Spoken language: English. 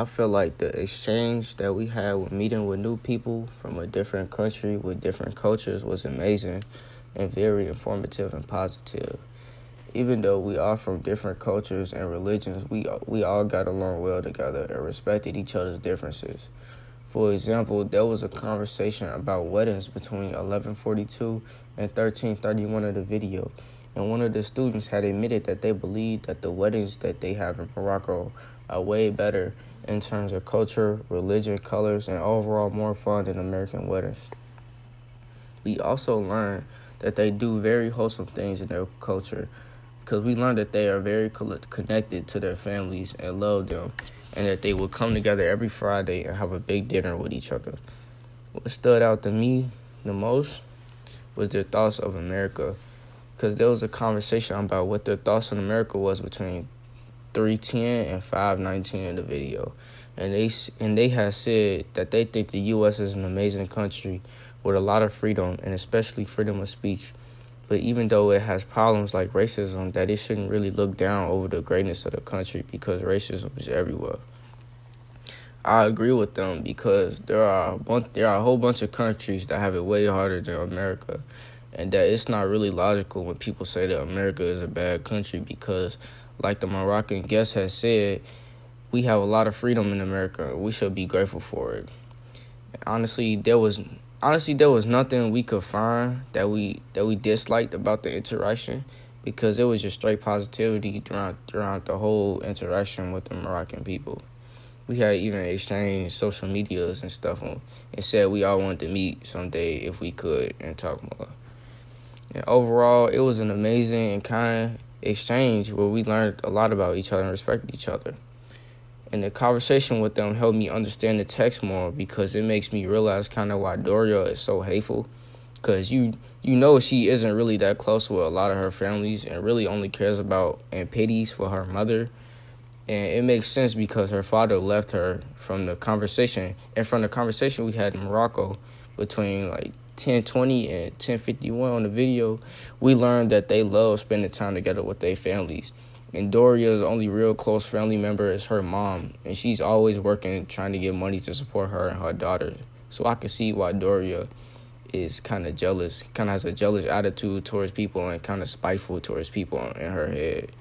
I feel like the exchange that we had with meeting with new people from a different country with different cultures was amazing and very informative and positive. Even though we are from different cultures and religions, we we all got along well together and respected each other's differences. For example, there was a conversation about weddings between 1142 and 1331 of the video, and one of the students had admitted that they believed that the weddings that they have in Morocco are way better in terms of culture, religion, colors, and overall more fun than American weddings. We also learned that they do very wholesome things in their culture because we learned that they are very connected to their families and love them and that they would come together every Friday and have a big dinner with each other. What stood out to me the most was their thoughts of America because there was a conversation about what their thoughts on America was between 310 and 519 in the video. And they and they have said that they think the US is an amazing country with a lot of freedom and especially freedom of speech. But even though it has problems like racism, that it shouldn't really look down over the greatness of the country because racism is everywhere. I agree with them because there are a bunch, there are a whole bunch of countries that have it way harder than America, and that it's not really logical when people say that America is a bad country because, like the Moroccan guest has said, we have a lot of freedom in America. We should be grateful for it. Honestly, there was honestly there was nothing we could find that we that we disliked about the interaction because it was just straight positivity throughout throughout the whole interaction with the Moroccan people. We had even exchanged social medias and stuff and said we all wanted to meet someday if we could and talk more. And overall, it was an amazing and kind exchange where we learned a lot about each other and respected each other. And the conversation with them helped me understand the text more because it makes me realize kind of why Doria is so hateful. Because you you know she isn't really that close with a lot of her families and really only cares about and pities for her mother. And it makes sense because her father left her from the conversation and from the conversation we had in Morocco between like 1020 and 1051 on the video, we learned that they love spending time together with their families. And Doria's only real close family member is her mom, and she's always working trying to get money to support her and her daughter. So I can see why Doria is kind of jealous, kind of has a jealous attitude towards people and kind of spiteful towards people in her head.